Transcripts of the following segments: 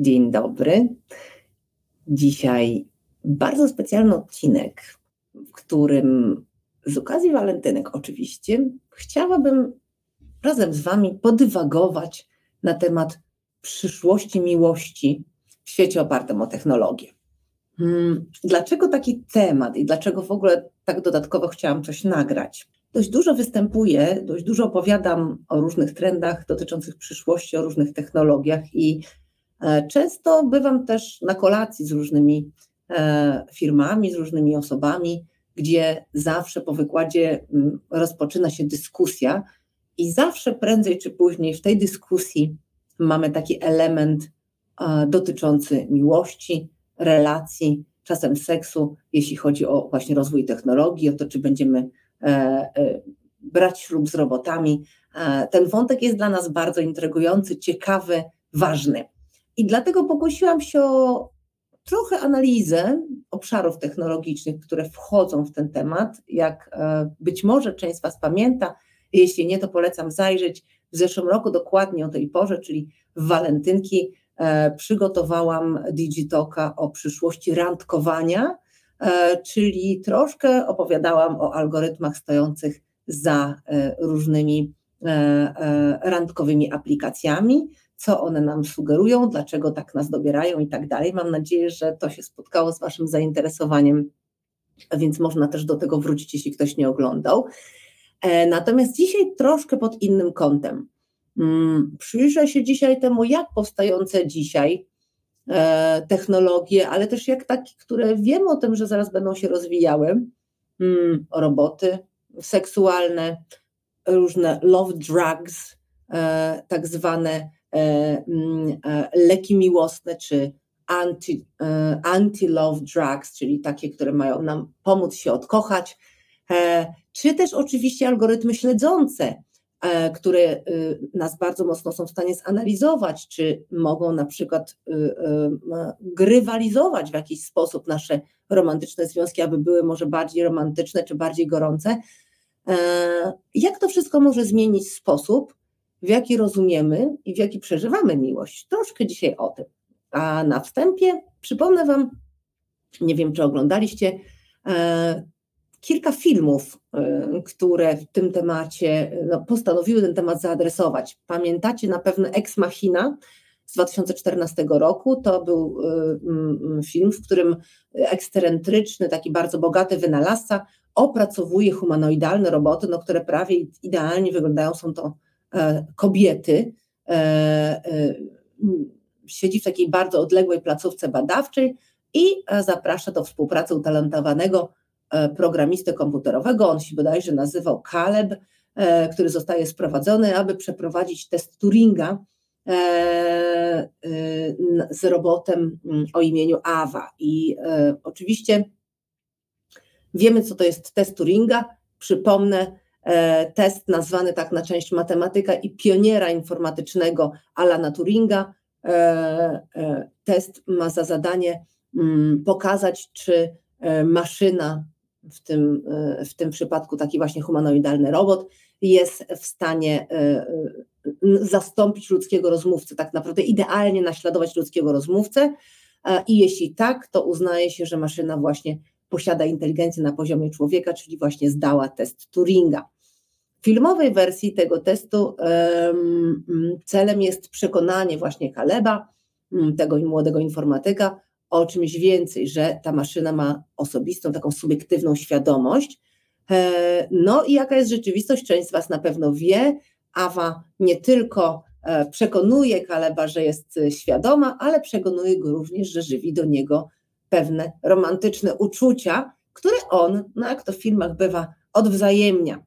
Dzień dobry. Dzisiaj bardzo specjalny odcinek, w którym z okazji walentynek oczywiście chciałabym razem z Wami podywagować na temat przyszłości miłości w świecie opartym o technologię. Hmm, dlaczego taki temat i dlaczego w ogóle tak dodatkowo chciałam coś nagrać? Dość dużo występuję, dość dużo opowiadam o różnych trendach dotyczących przyszłości, o różnych technologiach i często bywam też na kolacji z różnymi e, firmami, z różnymi osobami, gdzie zawsze po wykładzie mm, rozpoczyna się dyskusja i zawsze prędzej czy później w tej dyskusji mamy taki element dotyczący miłości, relacji, czasem seksu, jeśli chodzi o właśnie rozwój technologii, o to, czy będziemy e, e, brać ślub z robotami. E, ten wątek jest dla nas bardzo intrygujący, ciekawy, ważny. I dlatego pokusiłam się o trochę analizę obszarów technologicznych, które wchodzą w ten temat. Jak być może część z Was pamięta, jeśli nie, to polecam zajrzeć. W zeszłym roku, dokładnie o tej porze, czyli w walentynki, E, przygotowałam Digitoka o przyszłości randkowania, e, czyli troszkę opowiadałam o algorytmach stojących za e, różnymi randkowymi aplikacjami, co one nam sugerują, dlaczego tak nas dobierają i tak dalej. Mam nadzieję, że to się spotkało z Waszym zainteresowaniem, więc można też do tego wrócić, jeśli ktoś nie oglądał. Natomiast dzisiaj troszkę pod innym kątem. Mm, przyjrzę się dzisiaj temu, jak powstające dzisiaj e, technologie, ale też jak takie, które wiemy o tym, że zaraz będą się rozwijały, mm, roboty seksualne, różne love drugs, e, tak zwane e, leki miłosne, czy anti, anti-love drugs, czyli takie, które mają nam pomóc się odkochać, czy też oczywiście algorytmy śledzące, E, które y, nas bardzo mocno są w stanie zanalizować, czy mogą na przykład y, y, grywalizować w jakiś sposób nasze romantyczne związki, aby były może bardziej romantyczne czy bardziej gorące. E, jak to wszystko może zmienić sposób, w jaki rozumiemy i w jaki przeżywamy miłość? Troszkę dzisiaj o tym. A na wstępie przypomnę Wam, nie wiem czy oglądaliście, e, kilka filmów, y, które w tym temacie no, postanowiły ten temat zaadresować. Pamiętacie na pewno Ex Machina z 2014 roku. To był mm, film, w którym ekscentryczny, taki bardzo bogaty wynalazca opracowuje humanoidalne roboty, no, które prawie idealnie wyglądają. Są to e, kobiety. E, e, siedzi w takiej bardzo odległej placówce badawczej i zaprasza do współpracy utalentowanego E, programistę komputerowego, on się bodajże nazywał Caleb, e, który zostaje sprowadzony, aby przeprowadzić test Turinga e, z robotem mm, o imieniu Ava. I oczywiście wiemy, co to jest test Turinga. Przypomnę, test nazwany tak na część matematyka i pioniera informatycznego Alana Turinga. Test ma za zadanie mm, pokazać, czy maszyna w tym, e, w tym przypadku taki właśnie humanoidalny robot jest w stanie e, e, zastąpić ludzkiego rozmówcę, tak naprawdę idealnie naśladować ludzkiego rozmówcę i jeśli tak, to uznaje się, że maszyna właśnie posiada inteligencję na poziomie człowieka, czyli właśnie zdała test Turinga. Filmowej wersji tego testu celem jest przekonanie właśnie Kaleba, tego młodego informatyka, o czymś więcej, że ta maszyna ma osobistą, taką subiektywną świadomość. E, no i jaka jest rzeczywistość? Część z Was na pewno wie. Awa nie tylko e, przekonuje Kaleba, że jest e, świadoma, ale przekonuje go również, że żywi do niego pewne romantyczne uczucia, które on, no jak to w filmach bywa, odwzajemnia.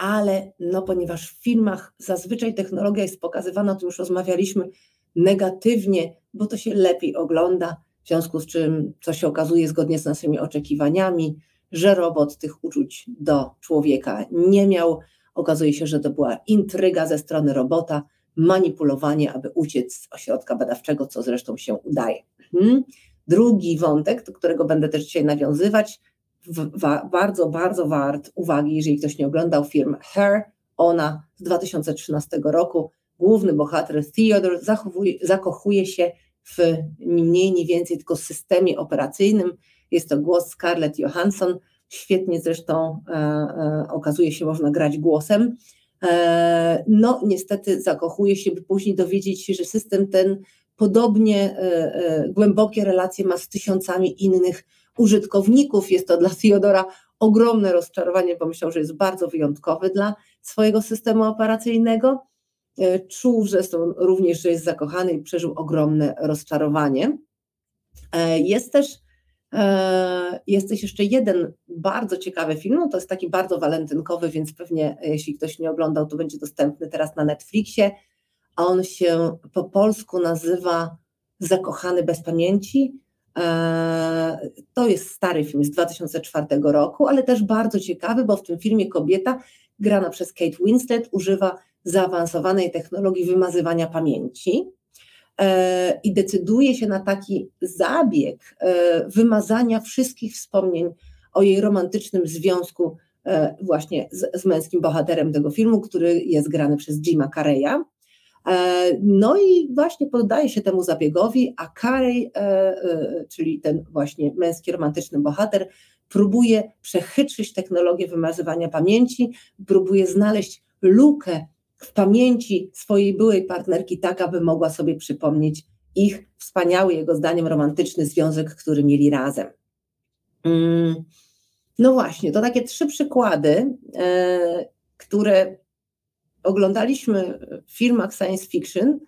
Ale no, ponieważ w filmach zazwyczaj technologia jest pokazywana, o tym już rozmawialiśmy, negatywnie, bo to się lepiej ogląda, w związku z czym, co się okazuje zgodnie z naszymi oczekiwaniami, że robot tych uczuć do człowieka nie miał. Okazuje się, że to była intryga ze strony robota, manipulowanie, aby uciec z ośrodka badawczego, co zresztą się udaje. Hmm. Drugi wątek, do którego będę też dzisiaj nawiązywać, wa bardzo, bardzo wart uwagi, jeżeli ktoś nie oglądał firm Her, ona z 2013 roku główny bohater Theodore zakochuje się w ni mniej, ni więcej tylko systemie operacyjnym. Jest to głos Scarlett Johansson. Świetnie zresztą e, e, okazuje się, można grać głosem. E, no, niestety zakochuje się, by później dowiedzieć się, że system ten podobnie e, e, głębokie relacje ma z tysiącami innych użytkowników. Jest to dla Theodora ogromne rozczarowanie, bo myślał, że jest bardzo wyjątkowy dla swojego systemu operacyjnego. E, czuł zresztą również, że jest zakochany i przeżył ogromne rozczarowanie. E, jest też, e, jest też jeszcze jeden bardzo ciekawy film, no to jest taki bardzo walentynkowy, więc pewnie jeśli ktoś nie oglądał, to będzie dostępny teraz na Netflixie. On się po polsku nazywa Zakochany bez pamięci. To jest stary film z 2004 roku, ale też bardzo ciekawy, bo w tym filmie kobieta grana przez Kate Winslet używa zaawansowanej technologii wymazywania pamięci e, i decyduje się na taki zabieg e, wymazania wszystkich wspomnień o jej romantycznym związku e, właśnie z, z męskim bohaterem tego filmu, który jest grany przez Jima Carreya. No i właśnie poddaje się temu zabiegowi, a Carey, czyli ten właśnie męski romantyczny bohater, próbuje przechytrzyć technologię wymazywania pamięci, próbuje znaleźć lukę w pamięci swojej byłej partnerki, tak aby mogła sobie przypomnieć ich wspaniały, jego zdaniem romantyczny związek, który mieli razem. Mm, no właśnie, to takie trzy przykłady, e, które oglądaliśmy w filmach science fiction,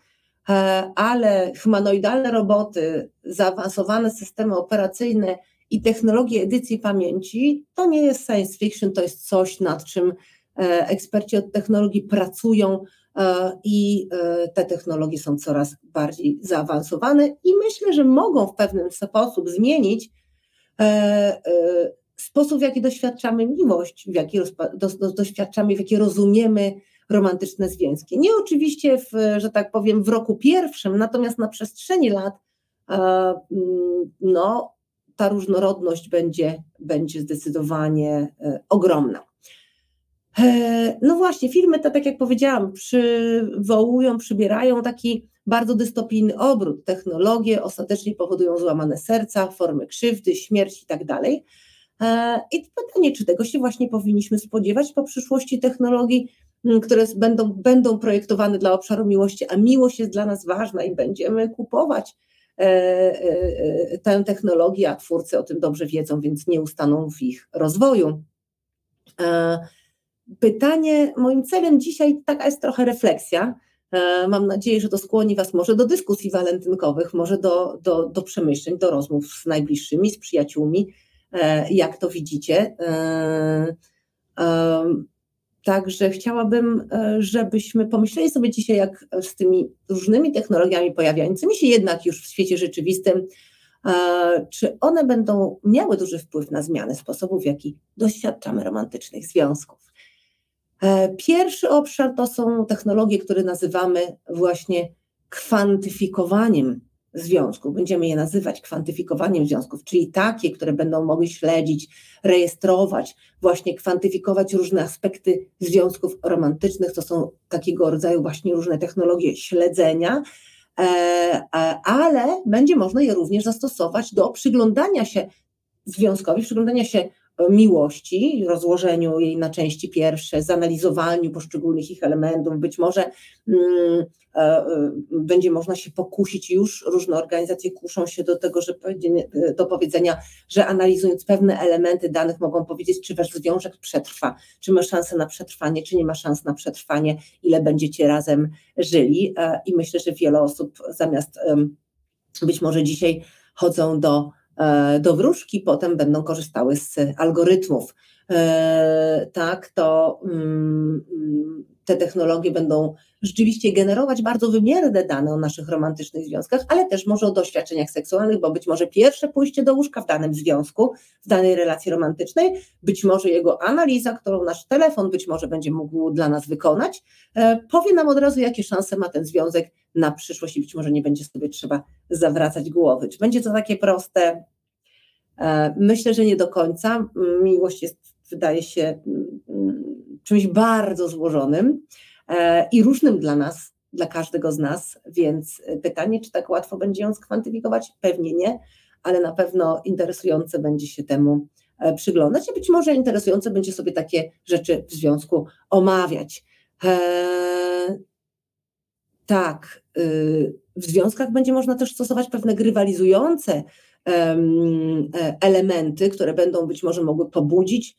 e, ale humanoidalne roboty, zaawansowane systemy operacyjne i technologie edycji pamięci to nie jest science fiction, to jest coś, nad czym E, eksperci od technologii pracują e, i te technologie są coraz bardziej zaawansowane i myślę, że mogą w pewien sposób zmienić sposób, w jaki doświadczamy miłość, w jaki doświadczamy, w jaki rozumiemy romantyczne związki. Nie oczywiście, w, że tak powiem, w roku pierwszym, natomiast na przestrzeni lat mm, no, ta różnorodność będzie, będzie zdecydowanie ogromna. E, no właśnie, filmy te, tak jak powiedziałam, przywołują, przybierają taki bardzo dystopijny obrót. Technologie ostatecznie powodują złamane serca, formy krzywdy, śmierć i tak dalej. E, I pytanie, czy tego się właśnie powinniśmy spodziewać po przyszłości technologii, które będą, będą projektowane dla obszaru miłości, a miłość jest dla nas ważna i będziemy kupować e, tę technologię, a twórcy o tym dobrze wiedzą, więc nie ustaną w ich rozwoju. Pytanie, moim celem dzisiaj taka jest trochę refleksja. E, mam nadzieję, że to skłoni Was może do dyskusji walentynkowych, może do, do, do przemyśleń, do rozmów z najbliższymi, z przyjaciółmi, e, jak to widzicie. E, także chciałabym, żebyśmy pomyśleli sobie dzisiaj, jak z tymi różnymi technologiami pojawiającymi się jednak już w świecie rzeczywistym, czy one będą miały duży wpływ na zmianę sposobu, w jaki doświadczamy romantycznych związków. E, pierwszy obszar to są technologie, które nazywamy właśnie kwantyfikowaniem związków. Będziemy je nazywać kwantyfikowaniem związków, czyli takie, które będą mogły śledzić, rejestrować, właśnie kwantyfikować różne aspekty związków romantycznych. To są takiego rodzaju właśnie różne technologie śledzenia, e, e, ale będzie można je również zastosować do przyglądania się związkowi, przyglądania się miłości, rozłożeniu jej na części pierwsze, zanalizowaniu poszczególnych ich elementów, być może mm, e, e, będzie można się pokusić już, różne organizacje kuszą się do tego, że do powiedzenia, że analizując pewne elementy danych mogą powiedzieć, czy wasz związek przetrwa, czy ma szansę na przetrwanie, czy nie ma szans na przetrwanie, ile będziecie razem żyli. E, i myślę, że wiele osób zamiast być może dzisiaj chodzą do E, do wróżki, potem będą korzystały z algorytmów. E, tak, to mm, te technologie będą rzeczywiście generować bardzo wymierne dane o naszych romantycznych związkach, ale też może o doświadczeniach seksualnych, bo być może pierwsze pójście do łóżka w danym związku, w danej relacji romantycznej, być może jego analiza, którą nasz telefon być może będzie mógł dla nas wykonać, e, powie nam od razu, jakie szanse ma ten związek na przyszłość i być może nie będzie sobie trzeba zawracać głowy. Czy będzie to takie proste? E, myślę, że nie do końca. Miłość jest, wydaje się, czymś bardzo złożonym e, i różnym dla nas dla każdego z nas, więc pytanie, czy tak łatwo będzie ją skwantyfikować? Pewnie nie, ale na pewno interesujące będzie się temu e, przyglądać i być może interesujące będzie sobie takie rzeczy w związku omawiać. Tak, y, w związkach będzie można też stosować pewne grywalizujące e, elementy, które będą być może mogły pobudzić e,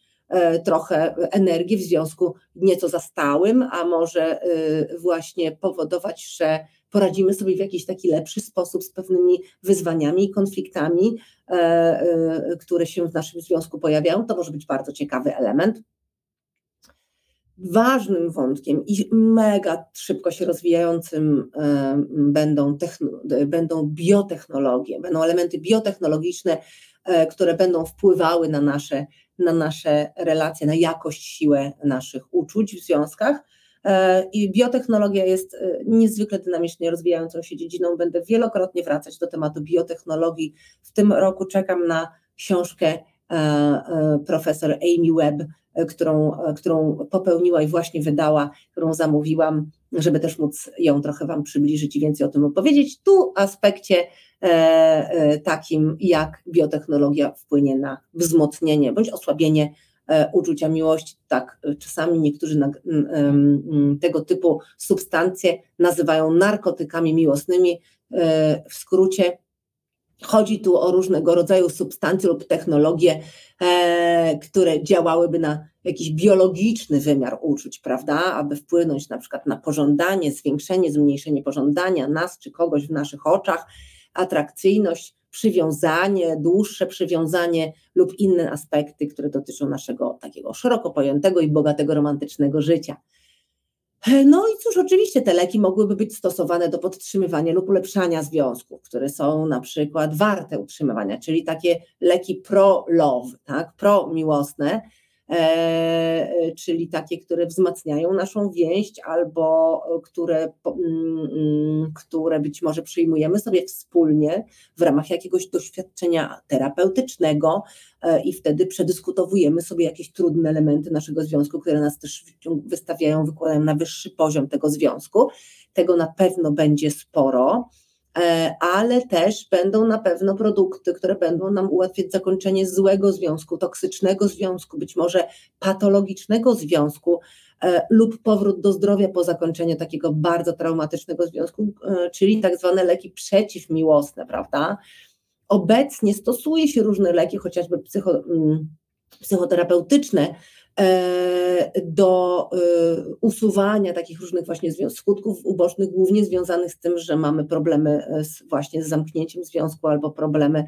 trochę energii w związku nieco zastałym, a może y, właśnie powodować, że poradzimy sobie w jakiś taki lepszy sposób z pewnymi wyzwaniami i konfliktami, e, które się w naszym związku pojawiają. To może być bardzo ciekawy element ważnym wątkiem i mega szybko się rozwijającym będą, będą biotechnologie, będą elementy biotechnologiczne, e, które będą wpływały na nasze, na nasze relacje, na jakość, siłę naszych uczuć w związkach. E, I biotechnologia jest e, niezwykle dynamicznie rozwijającą się dziedziną. Będę wielokrotnie wracać do tematu biotechnologii. W tym roku czekam na książkę profesor Amy Webb, którą, którą popełniła i właśnie wydała, którą zamówiłam, żeby też móc ją trochę Wam przybliżyć i więcej o tym opowiedzieć. Tu aspekcie e, e, takim, jak biotechnologia wpłynie na wzmocnienie bądź osłabienie e, uczucia miłości. Tak, czasami niektórzy tego typu substancje nazywają narkotykami miłosnymi. W skrócie Chodzi tu o różnego rodzaju substancje lub technologie, e, które działałyby na jakiś biologiczny wymiar uczuć, prawda, aby wpłynąć na przykład na pożądanie, zwiększenie, zmniejszenie pożądania nas czy kogoś w naszych oczach, atrakcyjność, przywiązanie, dłuższe przywiązanie lub inne aspekty, które dotyczą naszego takiego szeroko pojętego i bogatego romantycznego życia. No i cóż, oczywiście te leki mogłyby być stosowane do podtrzymywania lub ulepszania związków, które są na przykład warte utrzymywania, czyli takie leki pro-love, tak, pro-miłosne, czyli takie, które wzmacniają naszą więź albo które, mm, mm, które być może przyjmujemy sobie wspólnie w ramach jakiegoś doświadczenia terapeutycznego e, i wtedy przedyskutowujemy sobie jakieś trudne elementy naszego związku, które nas też wystawiają, wykładają na wyższy poziom tego związku. Tego na pewno będzie sporo. E, ale też będą na pewno produkty, które będą nam ułatwiać zakończenie złego związku, toksycznego związku, być może patologicznego związku e, lub powrót do zdrowia po zakończeniu takiego bardzo traumatycznego związku, e, czyli tak zwane leki przeciwmiłosne, prawda? Obecnie stosuje się różne leki, chociażby psycho, mm, psychoterapeutyczne, do e, usuwania takich różnych właśnie skutków ubocznych, głównie związanych z tym, że mamy problemy e, z, właśnie z zamknięciem związku albo problemy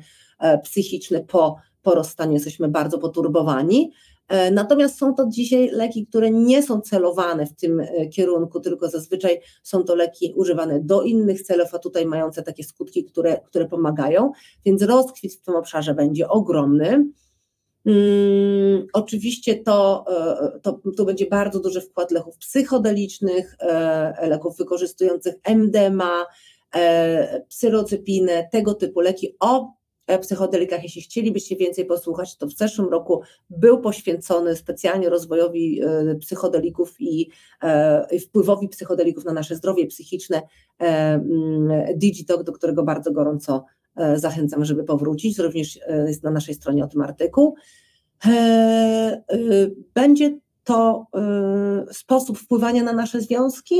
psychiczne po, po rozstaniu, jesteśmy bardzo poturbowani. Natomiast są to dzisiaj leki, które nie są celowane w tym kierunku, tylko zazwyczaj są to leki używane do innych celów, a tutaj mające takie skutki, które, które pomagają, więc rozkwit w tym obszarze będzie ogromny. Hmm, oczywiście to, e, to, to będzie bardzo duży wkład leków psychodelicznych, e, leków wykorzystujących MDMA, e, psylocypinę, tego typu leki. O psychodelikach, jeśli chcielibyście więcej posłuchać, to w zeszłym roku był poświęcony specjalnie rozwojowi psychodelików i, i wpływowi psychodelików na nasze zdrowie psychiczne Digitalk, do którego bardzo gorąco zachęcam, żeby powrócić. Również jest na naszej stronie o tym artykuł. E, będzie to sposób wpływania na nasze związki.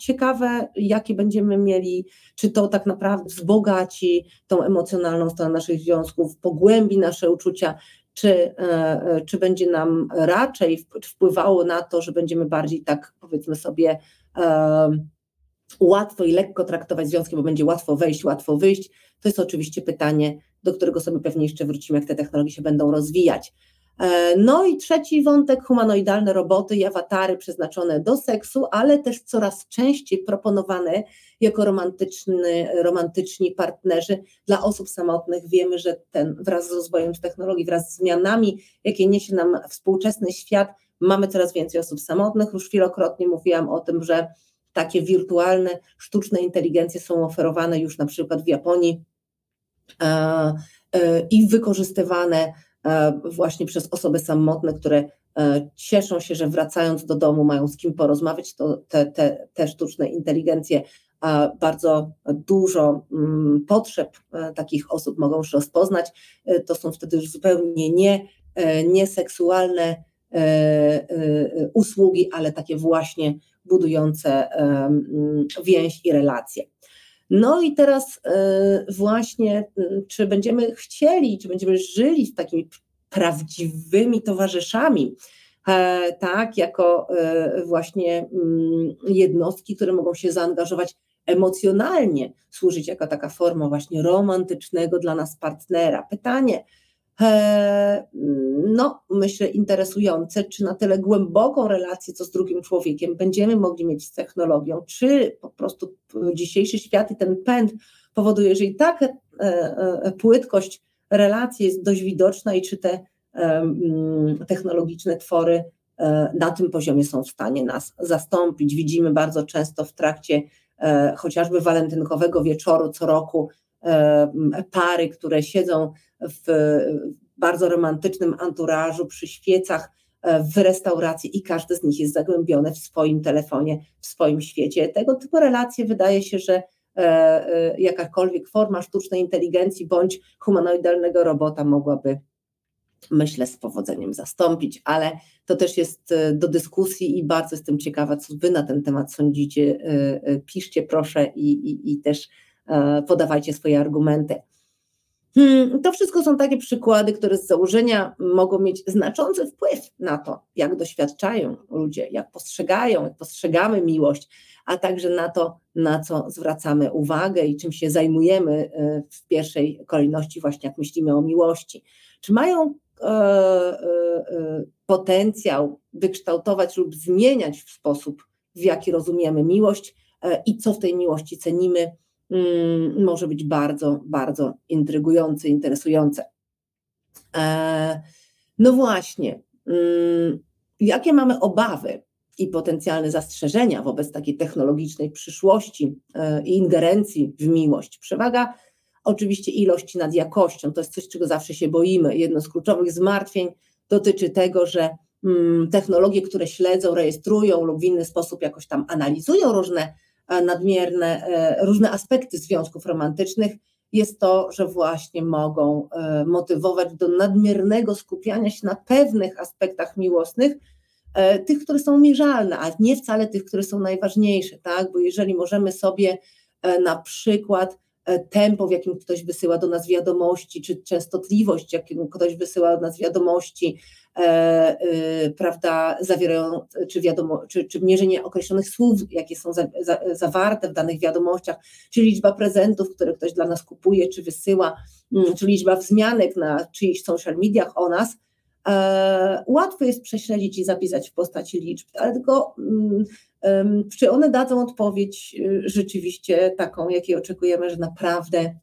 Ciekawe, jakie będziemy mieli, czy to tak naprawdę wzbogaci tą emocjonalną stronę naszych związków, pogłębi nasze uczucia, czy, e, e, czy będzie nam raczej wpływało na to, że będziemy bardziej tak, powiedzmy sobie, łatwo i lekko traktować związki, bo będzie łatwo wejść, łatwo wyjść. To jest oczywiście pytanie, do którego sobie pewnie jeszcze wrócimy, jak te technologie się będą rozwijać. E, no i trzeci wątek, humanoidalne roboty i awatary przeznaczone do seksu, ale też coraz częściej proponowane jako romantyczny, romantyczni partnerzy dla osób samotnych. Wiemy, że ten wraz z rozwojem technologii, wraz z zmianami, jakie niesie nam współczesny świat, mamy coraz więcej osób samotnych. Już wielokrotnie mówiłam o tym, że takie wirtualne, sztuczne inteligencje są oferowane już na przykład w Japonii e, e, i wykorzystywane E, właśnie przez osoby samotne, które cieszą się, że wracając do domu mają z kim porozmawiać, to te, te, te sztuczne inteligencje bardzo dużo mm, potrzeb takich osób mogą już rozpoznać. To są wtedy już zupełnie nie, nie seksualne usługi, ale takie właśnie budujące więź i relacje. No i teraz e, właśnie, czy będziemy chcieli, czy będziemy żyli z takimi prawdziwymi towarzyszami, e, tak, jako e, właśnie jednostki, które mogą się zaangażować emocjonalnie, służyć jako taka forma właśnie romantycznego dla nas partnera. Pytanie, E, no, myślę, interesujące, czy na tyle głęboką relację, co z drugim człowiekiem będziemy mogli mieć z technologią, czy po prostu dzisiejszy świat i ten pęd powoduje, że i tak e, e, płytkość relacji jest dość widoczna i czy te technologiczne twory na tym poziomie są w stanie nas zastąpić. Widzimy bardzo często w trakcie chociażby walentynkowego wieczoru co roku pary, które siedzą w bardzo romantycznym anturażu przy świecach e, w restauracji i każdy z nich jest zagłębiony w swoim telefonie, w swoim świecie. Tego typu relacje wydaje się, że e, e, jakakolwiek forma sztucznej inteligencji bądź humanoidalnego robota mogłaby, myślę, z powodzeniem zastąpić, ale to też jest do dyskusji i bardzo jestem ciekawa, co Wy na ten temat sądzicie. Piszcie proszę i, i, i też podawajcie swoje argumenty. Hmm, to wszystko są takie przykłady, które z założenia mogą mieć znaczący wpływ na to, jak doświadczają ludzie, jak postrzegają, jak postrzegamy miłość, a także na to, na co zwracamy uwagę i czym się zajmujemy e, w pierwszej kolejności, właśnie jak myślimy o miłości. Czy mają e, e, potencjał wykształtować lub zmieniać w sposób, w jaki rozumiemy miłość i co w tej miłości cenimy? Mm, może być bardzo, bardzo intrygujące, interesujące. E, no właśnie, mm, jakie mamy obawy i potencjalne zastrzeżenia wobec takiej technologicznej przyszłości e, i ingerencji w miłość? Przewaga oczywiście ilości nad jakością, to jest coś, czego zawsze się boimy. Jedno z kluczowych zmartwień dotyczy tego, że mm, technologie, które śledzą, rejestrują lub w inny sposób jakoś tam analizują różne nadmierne, e, różne aspekty związków romantycznych, jest to, że właśnie mogą e, motywować do nadmiernego skupiania się na pewnych aspektach miłosnych, e, tych, które są mierzalne, a nie wcale tych, które są najważniejsze, tak? Bo jeżeli możemy sobie na przykład tempo, w jakim ktoś wysyła do nas wiadomości, czy częstotliwość, jakim ktoś wysyła do nas wiadomości, E, e, prawda, zawierają, czy, wiadomo, czy, czy mierzenie określonych słów, jakie są za, za, zawarte w danych wiadomościach, czy liczba prezentów, które ktoś dla nas kupuje, czy wysyła, mm, czy liczba wzmianek na czyichś social mediach o nas, e, łatwo jest prześledzić i zapisać w postaci liczb, ale tylko mm, czy one dadzą odpowiedź y, rzeczywiście taką, jakiej oczekujemy, że naprawdę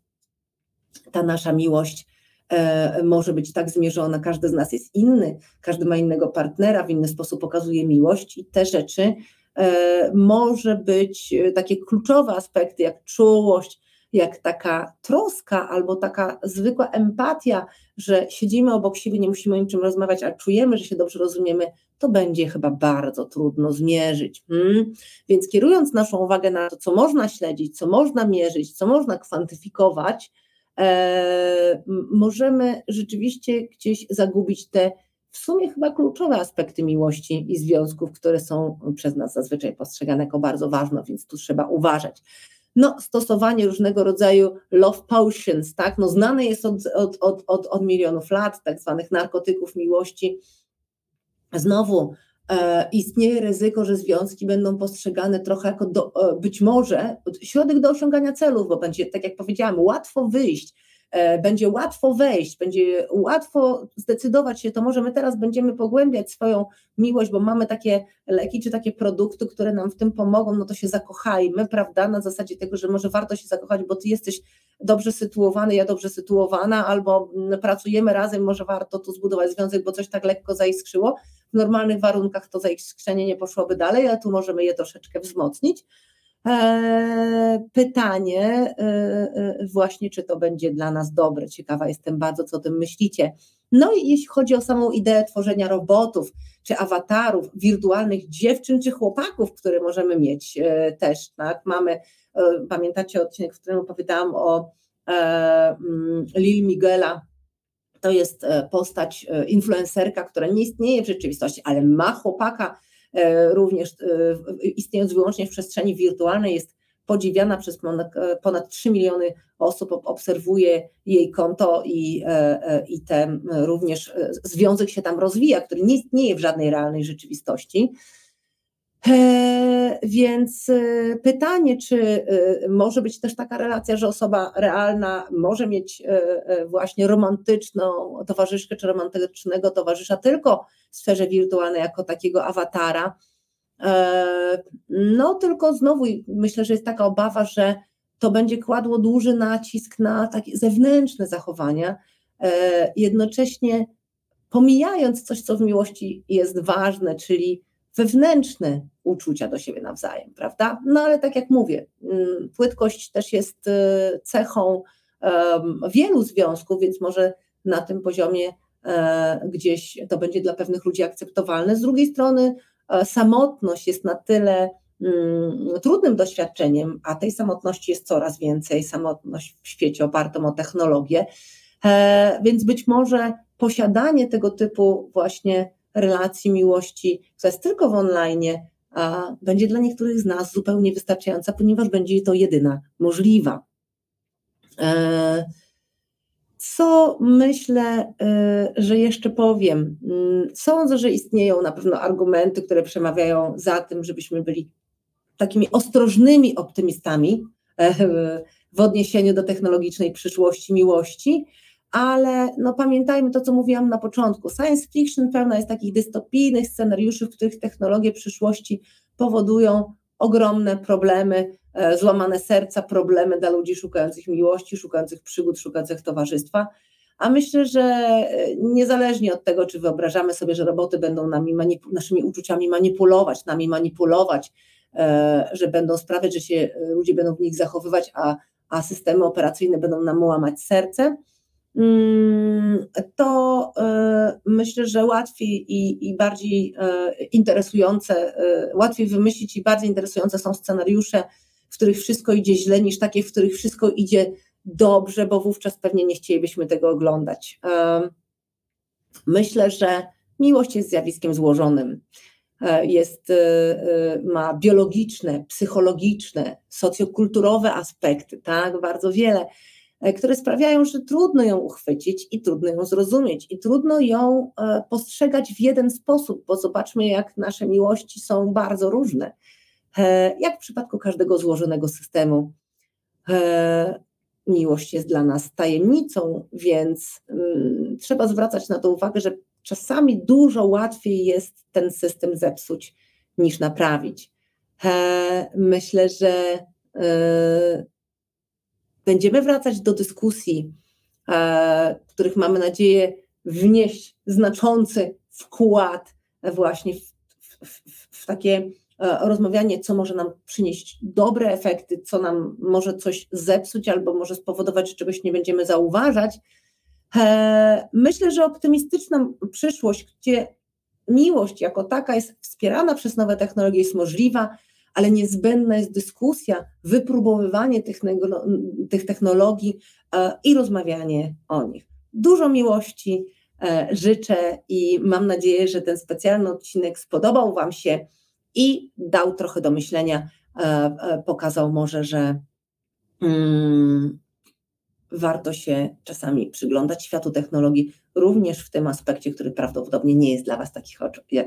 ta nasza miłość E, może być tak zmierzona, każdy z nas jest inny, każdy ma innego partnera, w inny sposób pokazuje miłość i te rzeczy e, może być e, takie kluczowe aspekty jak czułość, jak taka troska albo taka zwykła empatia, że siedzimy obok siebie, nie musimy o niczym rozmawiać, ale czujemy, że się dobrze rozumiemy, to będzie chyba bardzo trudno zmierzyć. Hmm? Więc kierując naszą uwagę na to, co można śledzić, co można mierzyć, co można kwantyfikować, E, możemy rzeczywiście gdzieś zagubić te w sumie chyba kluczowe aspekty miłości i związków, które są przez nas zazwyczaj postrzegane jako bardzo ważne, więc tu trzeba uważać. No, stosowanie różnego rodzaju love potions, tak, no znane jest od, od, od, od, od milionów lat, tak zwanych narkotyków miłości. Znowu E, istnieje ryzyko, że związki będą postrzegane trochę jako do, e, być może środek do osiągania celów, bo będzie, tak jak powiedziałam, łatwo wyjść, e, będzie łatwo wejść, będzie łatwo zdecydować się, to może my teraz będziemy pogłębiać swoją miłość, bo mamy takie leki czy takie produkty, które nam w tym pomogą, no to się zakochajmy, prawda, na zasadzie tego, że może warto się zakochać, bo ty jesteś dobrze sytuowany, ja dobrze sytuowana, albo pracujemy razem, może warto tu zbudować związek, bo coś tak lekko zaiskrzyło, w normalnych warunkach to zaiskrzynie nie poszłoby dalej, ale tu możemy je troszeczkę wzmocnić. Eee, pytanie, e, e, właśnie, czy to będzie dla nas dobre. Ciekawa jestem bardzo, co o tym myślicie. No i jeśli chodzi o samą ideę tworzenia robotów, czy awatarów, wirtualnych dziewczyn, czy chłopaków, które możemy mieć też, tak? Mamy, pamiętacie odcinek, w którym opowiadałam o mm, Lil Miguela, to jest e, postać e, influencerka, która nie istnieje w rzeczywistości, ale ma chłopaka, e, również istniejąc wyłącznie w przestrzeni wirtualnej, jest podziwiana przez ponad 3 miliony osób, obserwuje jej konto i, i ten również związek się tam rozwija, który nie istnieje w żadnej realnej rzeczywistości. E, więc e, pytanie, czy e, może być też taka relacja, że osoba realna może mieć właśnie romantyczną towarzyszkę czy romantycznego towarzysza tylko w sferze wirtualnej jako takiego awatara. No tylko znowu myślę, że jest taka obawa, że to będzie kładło duży nacisk na takie zewnętrzne zachowania, jednocześnie pomijając coś, co w miłości jest ważne, czyli wewnętrzne uczucia do siebie nawzajem, prawda? No ale tak jak mówię, mm, płytkość też jest y, cechą wielu związków, więc może na tym poziomie e, gdzieś to będzie dla pewnych ludzi akceptowalne. Z drugiej strony e, samotność jest na tyle mm, trudnym doświadczeniem, a tej samotności jest coraz więcej, samotność w świecie opartą o technologię, e, więc być może posiadanie tego typu właśnie relacji miłości, która jest tylko w online, a będzie dla niektórych z nas zupełnie wystarczająca, ponieważ będzie to jedyna możliwa. E, co myślę, e, że jeszcze powiem? Mm, sądzę, że istnieją na pewno argumenty, które przemawiają za tym, żebyśmy byli takimi ostrożnymi optymistami e, w odniesieniu do technologicznej przyszłości miłości, ale no pamiętajmy to, co mówiłam na początku. Science fiction pełna jest takich dystopijnych scenariuszy, w których technologie przyszłości powodują ogromne problemy, e, złamane serca, problemy dla ludzi szukających miłości, szukających przygód, szukających towarzystwa. A myślę, że e, niezależnie od tego, czy wyobrażamy sobie, że roboty będą nami naszymi uczuciami manipulować, nami manipulować, e, że będą sprawiać, że się ludzie będą w nich zachowywać, a, a systemy operacyjne będą nam łamać serce, to e, myślę, że łatwiej i, i bardziej e, interesujące, e, łatwiej wymyślić i bardziej interesujące są scenariusze, w których wszystko idzie źle, niż takie, w których wszystko idzie dobrze, bo wówczas pewnie nie chcielibyśmy tego oglądać. Myślę, że miłość jest zjawiskiem złożonym. Jest, ma biologiczne, psychologiczne, socjokulturowe aspekty, tak, bardzo wiele które sprawiają, że trudno ją uchwycić i trudno ją zrozumieć, i trudno ją e, postrzegać w jeden sposób, bo zobaczmy, jak nasze miłości są bardzo różne. E, jak w przypadku każdego złożonego systemu, miłość jest dla nas tajemnicą, więc mm, trzeba zwracać na to uwagę, że czasami dużo łatwiej jest ten system zepsuć niż naprawić. Myślę, że Będziemy wracać do dyskusji, e, których mamy nadzieję wnieść znaczący wkład właśnie w, w, w takie e, rozmawianie, co może nam przynieść dobre efekty, co nam może coś zepsuć albo może spowodować, że czegoś nie będziemy zauważać. E, myślę, że optymistyczna przyszłość, gdzie miłość jako taka jest wspierana przez nowe technologie, jest możliwa, ale niezbędna jest dyskusja, wypróbowywanie tych, tych technologii e, i rozmawianie o nich. Dużo miłości e, życzę i mam nadzieję, że ten specjalny odcinek spodobał Wam się i dał trochę do myślenia, e, pokazał może, że mm, warto się czasami przyglądać światu technologii, również w tym aspekcie, który prawdopodobnie nie jest dla Was taki,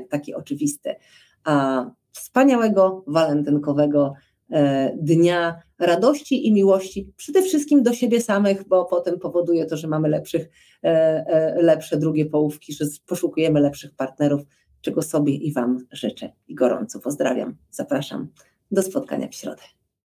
taki oczywisty. A wspaniałego walentynkowego e, dnia radości i miłości, przede wszystkim do siebie samych, bo potem powoduje to, że mamy lepszych, e, e, lepsze drugie połówki, że poszukujemy lepszych partnerów, czego sobie i Wam życzę i gorąco pozdrawiam. Zapraszam do spotkania w środę.